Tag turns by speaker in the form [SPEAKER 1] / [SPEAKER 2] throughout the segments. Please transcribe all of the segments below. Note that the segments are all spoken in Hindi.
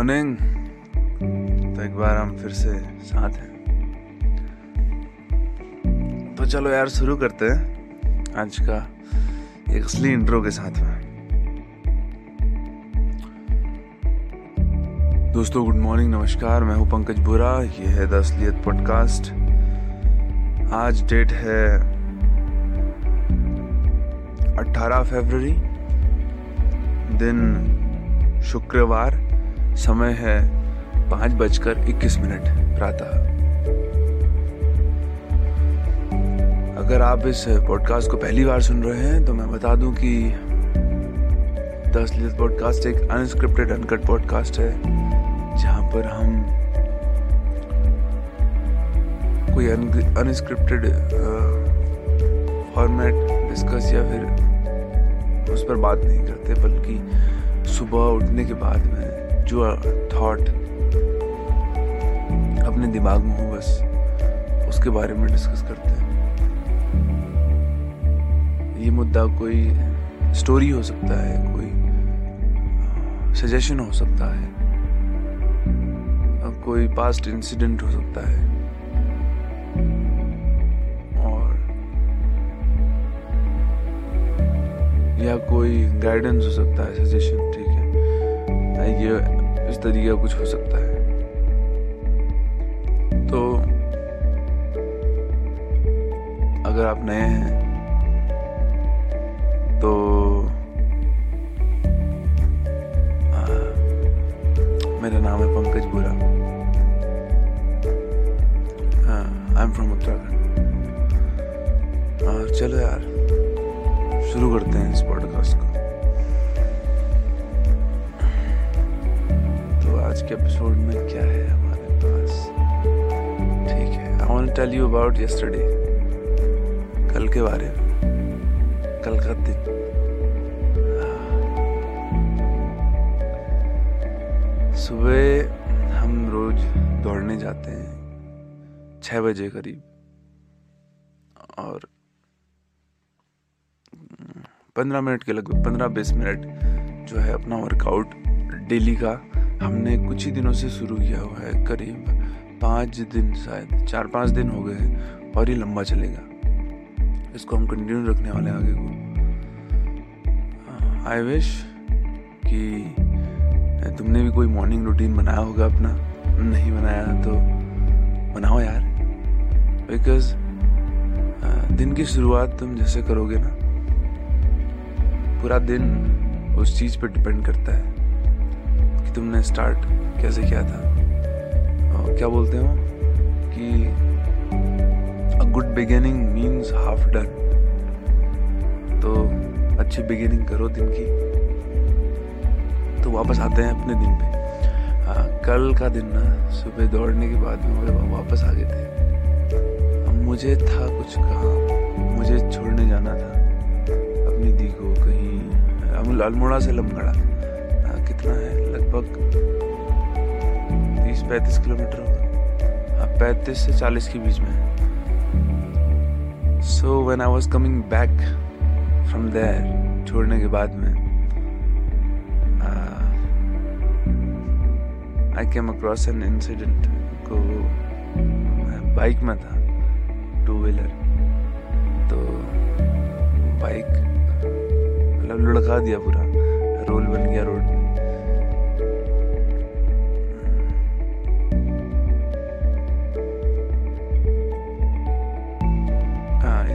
[SPEAKER 1] मॉर्निंग तो एक बार हम फिर से साथ हैं। तो चलो यार, शुरू करते हैं। आज का एक असली इंट्रो के साथ में। दोस्तों गुड मॉर्निंग नमस्कार। मैं हूँ पंकज बुरा। ये है द असलियत पॉडकास्ट आज डेट है 18 फरवरी, दिन शुक्रवार। समय है पाँच बजकर इक्कीस मिनट प्रातः। अगर आप इस पॉडकास्ट को पहली बार सुन रहे हैं तो मैं बता दूँ कि द असलियत पॉडकास्ट एक अनस्क्रिप्टेड अनकट पॉडकास्ट है, जहाँ पर हम कोई अनस्क्रिप्टेड फॉर्मेट डिस्कस या फिर उस पर बात नहीं करते, बल्कि सुबह उठने के बाद में जो थॉट अपने दिमाग में हो बस, उसके बारे में डिस्कस करते हैं। ये मुद्दा कोई स्टोरी हो सकता है, कोई सजेशन हो सकता है कोई पास्ट इंसिडेंट हो सकता है। और या कोई गाइडेंस हो सकता है सजेशन ठीक है। ये इस तरीके कुछ हो सकता है। तो अगर आप नए हैं तो आ, मेरा नाम है पंकज बुरा। टेल यू अबाउट यस्टरडे कल के बारे में। कल का दिन। सुबह हम रोज दौड़ने जाते हैं। छः बजे करीब। और पंद्रह मिनट के लगभग, पंद्रह बीस मिनट जो है अपना वर्कआउट डेली का हमने कुछ ही दिनों से शुरू किया हुआ है। करीब पाँच दिन शायद, चार पाँच दिन हो गए हैं और ये लंबा चलेगा। इसको हम कंटिन्यू रखने वाले हैं आगे को। आई विश कि तुमने भी कोई मॉर्निंग रूटीन बनाया होगा अपना। नहीं बनाया तो बनाओ यार। बिकॉज़ दिन की शुरुआत तुम जैसे करोगे ना, पूरा दिन उस चीज़ पर डिपेंड करता है कि तुमने स्टार्ट कैसे किया था। क्या बोलते हो? कि a good beginning means half done तो अच्छी बिगिनिंग करो दिन की। तो वापस आते हैं अपने दिन पे। आ, कल का दिन ना सुबह दौड़ने के बाद में वापस आ गए थे। अब मुझे था कुछ काम। मुझे छोड़ने जाना था। अपनी दी को कहीं अल्मोड़ा से लमगड़ा। कितना है? लगभग तीस पैंतीस किलोमीटर होगा। हाँ पैंतीस से चालीस के बीच में। So when I was coming back from there छोड़ने के बाद में I came across an incident को बाइक में था टू व्हीलर तो बाइक मतलब लुढ़का दिया पूरा, रोल बन गया रोड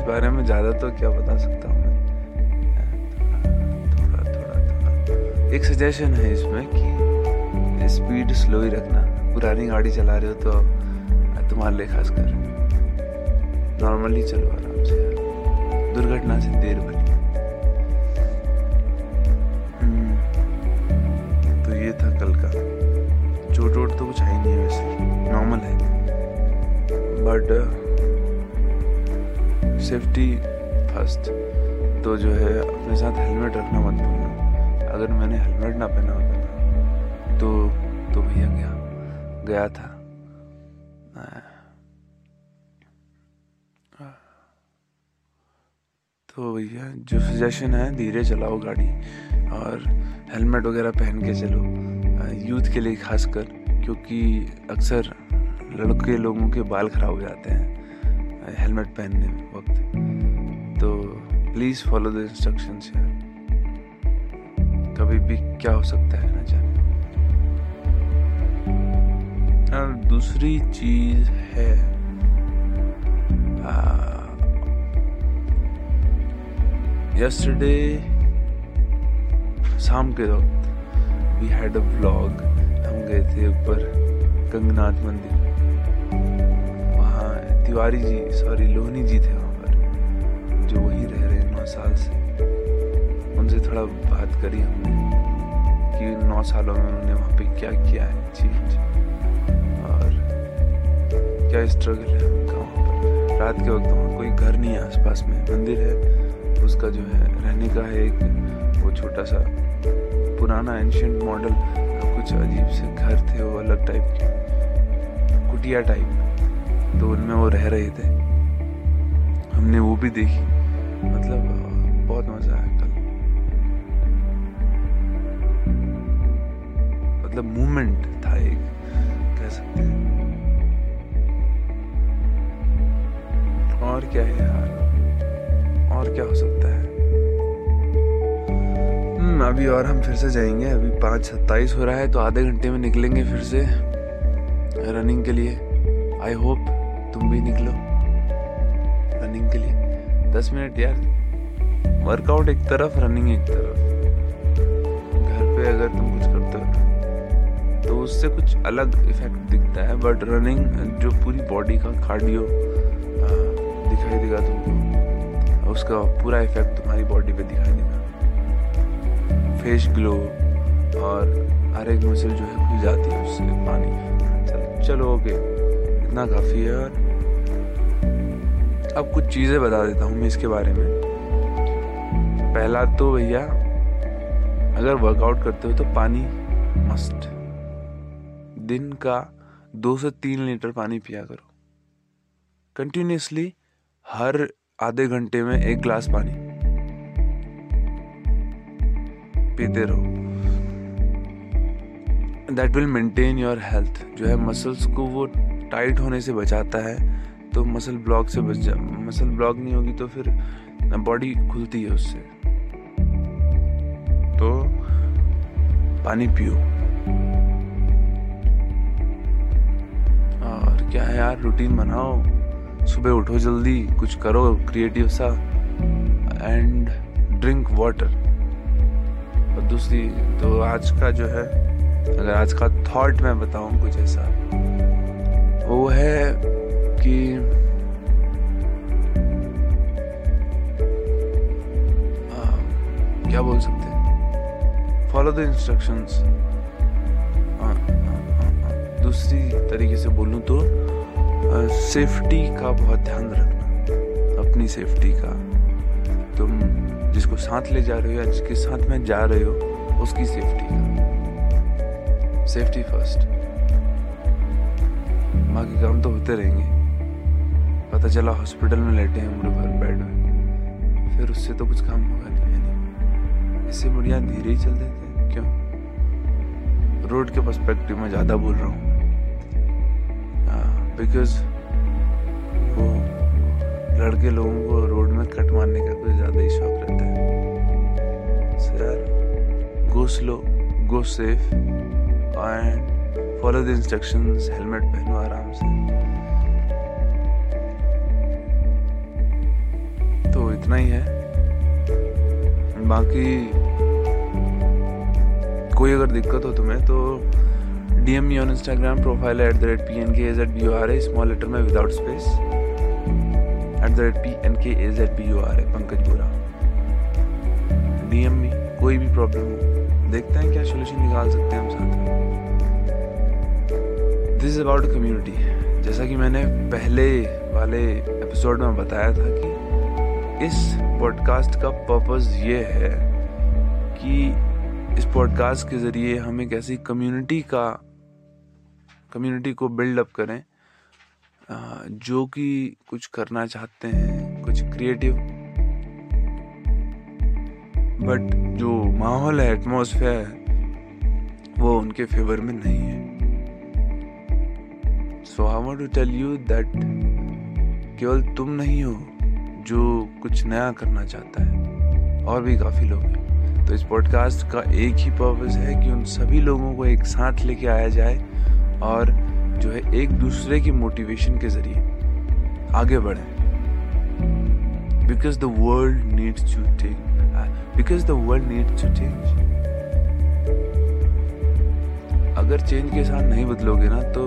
[SPEAKER 1] इस बारे में ज़्यादा तो क्या बता सकता हूँ थोड़ा थोड़ा थोड़ा। एक सजेशन है इसमें कि स्पीड स्लो ही रखना। पुरानी गाड़ी चला रहे हो तो तुम्हारे लिए खासकर। नॉर्मली चलो आराम से। दुर्घटना से देर बनी तो ये था कल का। चोट वोट तो कुछ है नहीं है वैसे। नॉर्मल है। बट सेफ्टी फ़र्स्ट तो जो है, अपने साथ हेलमेट रखना मत भूलना। अगर मैंने हेलमेट ना पहना होता ना तो तो भैया गया। गया था। तो भैया, जो सजेशन है, धीरे चलाओ गाड़ी। और हेलमेट वगैरह पहन के चलो। यूथ के लिए खासकर, क्योंकि अक्सर लड़के लोगों के बाल खराब हो जाते हैं। हेलमेट पहनने वक्त। तो प्लीज़ फॉलो द इंस्ट्रक्शंस यार। कभी भी क्या हो सकता है ना जाने। और दूसरी चीज़ है यस्टरडे शाम के वक्त वी हैड अ व्लॉग हम गए थे ऊपर गंगनाथ मंदिर। तिवारी जी सॉरी लोहनी जी थे वहाँ पर, जो वही रह रहे नौ साल से। उनसे थोड़ा बात करी हमने कि नौ सालों में उन्होंने वहाँ पे क्या किया है चीज़ और क्या स्ट्रगल है उनका वहाँ पर? रात के वक्त वहाँ कोई घर नहीं है आसपास में, मंदिर है। उसका जो है, रहने का है एक वो छोटा सा पुराना एंशियंट मॉडल कुछ अजीब से घर थे वो अलग टाइप के, कुटिया टाइप तो उनमें वो रह रहे थे। हमने वो भी देखी। मतलब बहुत मज़ा आया कल। मतलब मूवमेंट था एक, कह सकते हैं। और क्या है यार? और क्या हो सकता है? हम्म अभी और हम फिर से जाएँगे। अभी पाँच सत्ताईस हो रहा है तो आधे घंटे में निकलेंगे फिर से। रनिंग के लिए। आई होप तुम भी निकलो। रनिंग के लिए। दस मिनट यार। वर्कआउट एक तरफ़, रनिंग एक तरफ़। घर पे अगर तुम कुछ करते हो तो। उससे कुछ अलग इफ़ेक्ट दिखता है बट रनिंग जो पूरी बॉडी का कार्डियो दिखाई देगा तुमको। उसका पूरा इफ़ेक्ट तुम्हारी बॉडी पे दिखाई देगा। फेस ग्लो और हर एक मसल जो है खुल जाती है उससे, पानी। चलो ओके इतना काफ़ी है और अब कुछ चीज़ें बता देता हूँ मैं इसके बारे में। पहला तो भैया, अगर वर्कआउट करते हो तो पानी मस्ट दिन का दो से तीन लीटर पानी पिया करो। कंटिन्यूसली हर आधे घंटे में एक ग्लास पानी। पीते रहो। That will maintain your health जो है मसल्स को वो टाइट होने से बचाता है। तो मसल ब्लॉक से बच जा मसल ब्लॉक नहीं होगी तो फिर बॉडी खुलती है उससे। तो पानी पियो। और क्या है यार रूटीन बनाओ। सुबह उठो जल्दी, कुछ करो क्रिएटिव सा। एंड ड्रिंक वाटर और दूसरी तो आज का जो है, अगर आज का थॉट मैं बताऊँ कुछ ऐसा, वो है कि क्या बोल सकते हैं? फॉलो द इंस्ट्रक्शंस दूसरी तरीके से बोलूँ तो सेफ्टी का बहुत ध्यान रखना। अपनी सेफ्टी का। तुम जिसको साथ ले जा रहे हो या जिसके साथ में जा रहे हो, उसकी सेफ्टी का। सेफ्टी फ़र्स्ट बाकी काम तो होते रहेंगे। पता चला हॉस्पिटल में लेटे हैं उम्र भर बेड में फिर उससे तो कुछ काम होगा नहीं है इससे बढ़िया धीरे ही चल देते क्यों? रोड के पर्सपेक्टिव में ज़्यादा बोल रहा हूँ। बिकॉज़ वो लड़के लोगों को रोड में कट मारने का कोई ज़्यादा ही शौक रहता है। सो यार go slow go safe and follow the instructions helmet पहनो आराम से। इतना ही है। बाकी कोई अगर दिक्कत हो तुम्हें तो DM me on Instagram profile at the rate P N K H eight B U R A small letter में without space at the rate P N K H eight B U R A Pankaj Bora. DM me कोई भी प्रॉब्लम हो, देखते हैं क्या सोल्यूशन निकाल सकते हैं हम साथ दिस इज़ अबाउट कम्युनिटी जैसा कि मैंने पहले वाले एपिसोड में बताया था कि इस पॉडकास्ट का पर्पस ये है कि इस पॉडकास्ट के ज़रिए हम एक ऐसी कम्युनिटी का कम्युनिटी को बिल्डअप करें जो कि कुछ करना चाहते हैं, कुछ क्रिएटिव बट जो माहौल है एटमोसफेयर वो उनके फेवर में नहीं है। So I want to tell you that केवल तुम नहीं हो जो कुछ नया करना चाहता है, और भी काफ़ी लोग हैं। तो इस पॉडकास्ट का एक ही पर्पज़ है कि उन सभी लोगों को एक साथ लेके आया जाए और जो है एक दूसरे की मोटिवेशन के ज़रिए आगे बढ़े। Because the world needs to change because the world needs to change अगर चेंज के साथ नहीं बदलोगे ना तो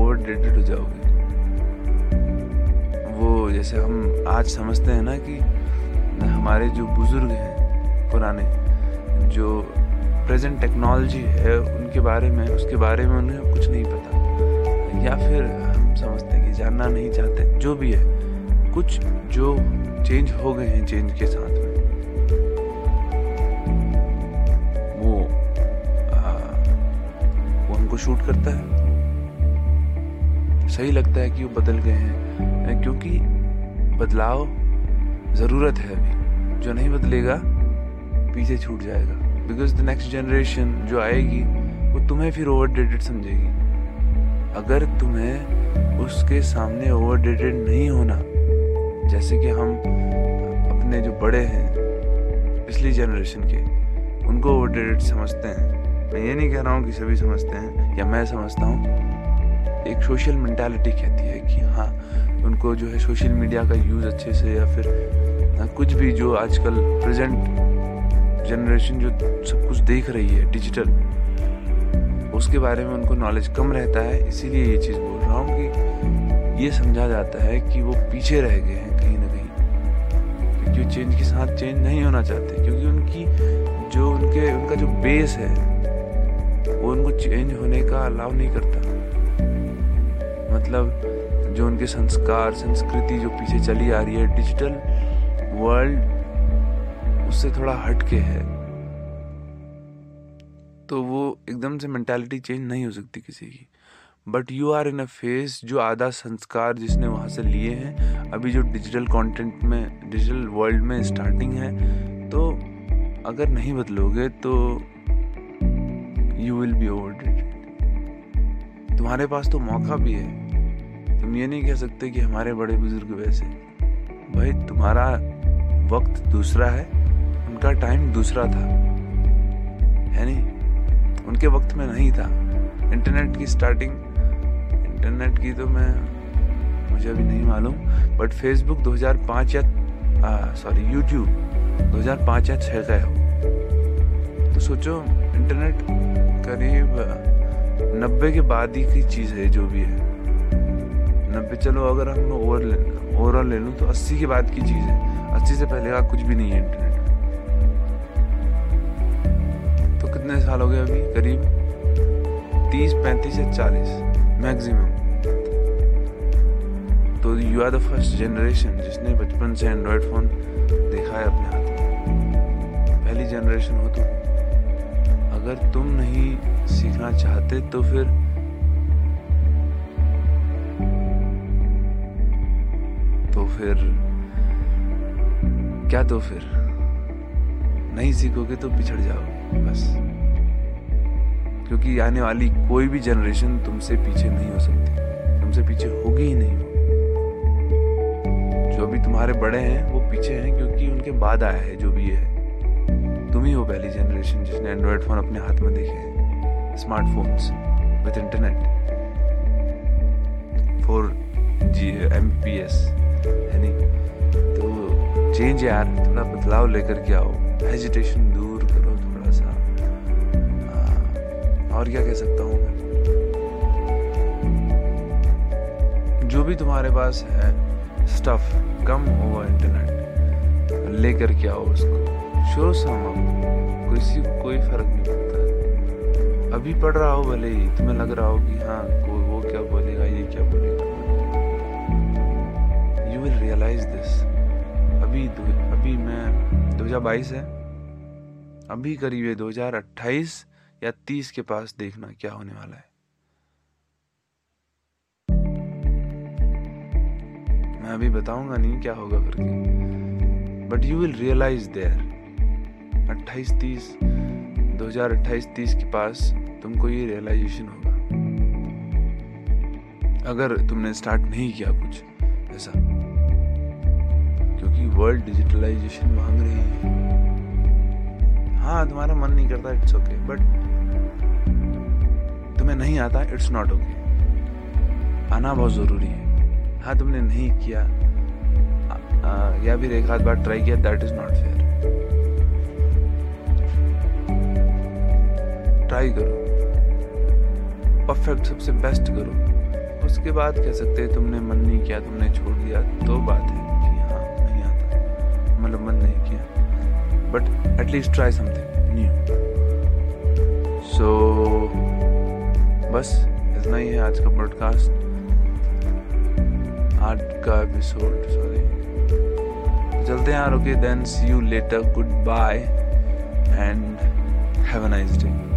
[SPEAKER 1] ओवर डेटेड हो जाओगे। जैसे हम आज समझते हैं ना कि हमारे जो बुज़ुर्ग हैं पुराने जो प्रेजेंट टेक्नोलॉजी है उनके बारे में उसके बारे में उन्हें कुछ नहीं पता। या फिर हम समझते हैं कि जानना नहीं चाहते जो भी है कुछ जो चेंज हो गए हैं चेंज के साथ में वो आ, वो हमको शूट करता है। सही लगता है कि वो बदल गए हैं क्योंकि बदलाव ज़रूरत है अभी। जो नहीं बदलेगा, पीछे छूट जाएगा। बिकॉज़ द नेक्स्ट जनरेशन जो आएगी, वो तुम्हें फिर ओवर डेटेड समझेगी। अगर तुम्हें उसके सामने ओवर डेटेड नहीं होना, जैसे कि हम अपने जो बड़े हैं, पिछली जनरेशन के, उनको ओवर डेटेड समझते हैं। मैं ये नहीं कह रहा हूँ कि सभी समझते हैं, या मैं समझता हूँ एक सोशल मेंटालिटी कहती है कि हाँ उनको जो है सोशल मीडिया का यूज़ अच्छे से या फिर कुछ भी जो आजकल प्रेजेंट जनरेशन जो सब कुछ देख रही है डिजिटल उसके बारे में उनको नॉलेज कम रहता है। इसीलिए ये चीज़ बोल रहा हूँ कि ये समझा जाता है कि वो पीछे रह गए हैं कहीं ना कहीं। क्योंकि चेंज के साथ चेंज नहीं होना चाहते, क्योंकि उनकी जो उनके, उनका जो बेस है, वो उनको चेंज होने का अलाउ नहीं करता। मतलब जो उनके संस्कार, संस्कृति जो पीछे चली आ रही है डिजिटल वर्ल्ड उससे थोड़ा हटके है। तो वो एकदम से मैंटेलिटी चेंज नहीं हो सकती किसी की। But you are in a phase जो आधा संस्कार जिसने वहाँ से लिए हैं, अभी जो डिजिटल कंटेंट में डिजिटल वर्ल्ड में स्टार्टिंग है तो अगर नहीं बदलोगे तो यू विल बी ओवर तुम्हारे पास तो मौका भी है। तुम ये नहीं कह सकते कि हमारे बड़े बुज़ुर्ग वैसे। भाई, तुम्हारा वक्त दूसरा है, उनका टाइम दूसरा था। है नहीं? उनके वक्त में नहीं था। इंटरनेट की स्टार्टिंग इंटरनेट की तो मैं, मुझे अभी नहीं मालूम बट फेसबुक 2005 या सॉरी यूट्यूब 2005 या छः का हो तो सोचो इंटरनेट करीब नब्बे के बाद ही की चीज़ है, जो भी है। नब्बे, चलो अगर हम ओवर ओवरऑल ले लूँ तो अस्सी के बाद की चीज़ है। अस्सी से पहले का कुछ भी नहीं है इंटरनेट तो कितने साल हो गए अभी? करीब तीस, पैंतीस या चालीस मैक्सिमम तो you are the first generation जिसने बचपन से एंड्रॉयड फ़ोन देखा है अपने हाथ में। पहली जनरेशन हो तो अगर तुम नहीं सीखना चाहते तो फिर फिर क्या तो फिर? नहीं सीखोगे तो पिछड़ जाओगे, बस। क्योंकि आने वाली कोई भी जनरेशन तुमसे पीछे नहीं हो सकती। तुमसे पीछे होगी ही नहीं जो भी तुम्हारे बड़े हैं, वो पीछे हैं क्योंकि उनके बाद आया है, जो भी है। तुम ही हो पहली जनरेशन जिसने एंड्रॉयड फ़ोन अपने हाथ में देखे हैं। Smartphones with internet four G M P S है नहीं। तो चेंज यार थोड़ा बदलाव लेकर के आओ। हेजिटेशन दूर करो थोड़ा सा। आ, और क्या कह सकता हूँ मैं? जो भी तुम्हारे पास है स्टफ़ कम ओवर इंटरनेट लेकर के आओ उसको। शो सम किसी को कोई फ़र्क नहीं पड़ता। अभी पढ़ रहा हो भले ही तुम्हें लग रहा हो कि हाँ कोई वो क्या बोलेगा ये क्या बोलेगा। विल रियलाइज़ दिस अभी अभी मैं 2022 है। अभी करीब है 2028 या 30 के पास देखना क्या होने वाला है। मैं अभी बताऊँगा नहीं क्या होगा करके। But you will realise there अट्ठाईस, तीस 2028-30 के पास तुमको ये रियलाइजेशन होगा। अगर तुमने स्टार्ट नहीं किया कुछ ऐसा। क्योंकि वर्ल्ड डिजिटलाइजेशन मांग रही है। हाँ तुम्हारा मन नहीं करता इट्स ओके बट तुम्हें नहीं आता इट्स नॉट ओके आना बहुत ज़रूरी है। हाँ तुमने नहीं किया आ, आ, या फिर एक आध बार ट्राई किया that is not fair try करो। परफेक्ट सबसे बेस्ट करो। उसके बाद कह सकते हैं तुमने मन नहीं किया तुमने छोड़ दिया तो बात है। मतलब मन नहीं किया। But at least try something new so बस इतना ही है आज का ब्रॉडकास्ट आज का एपिसोड सॉरी चलते हैं यार okay then see you later good bye and have a nice day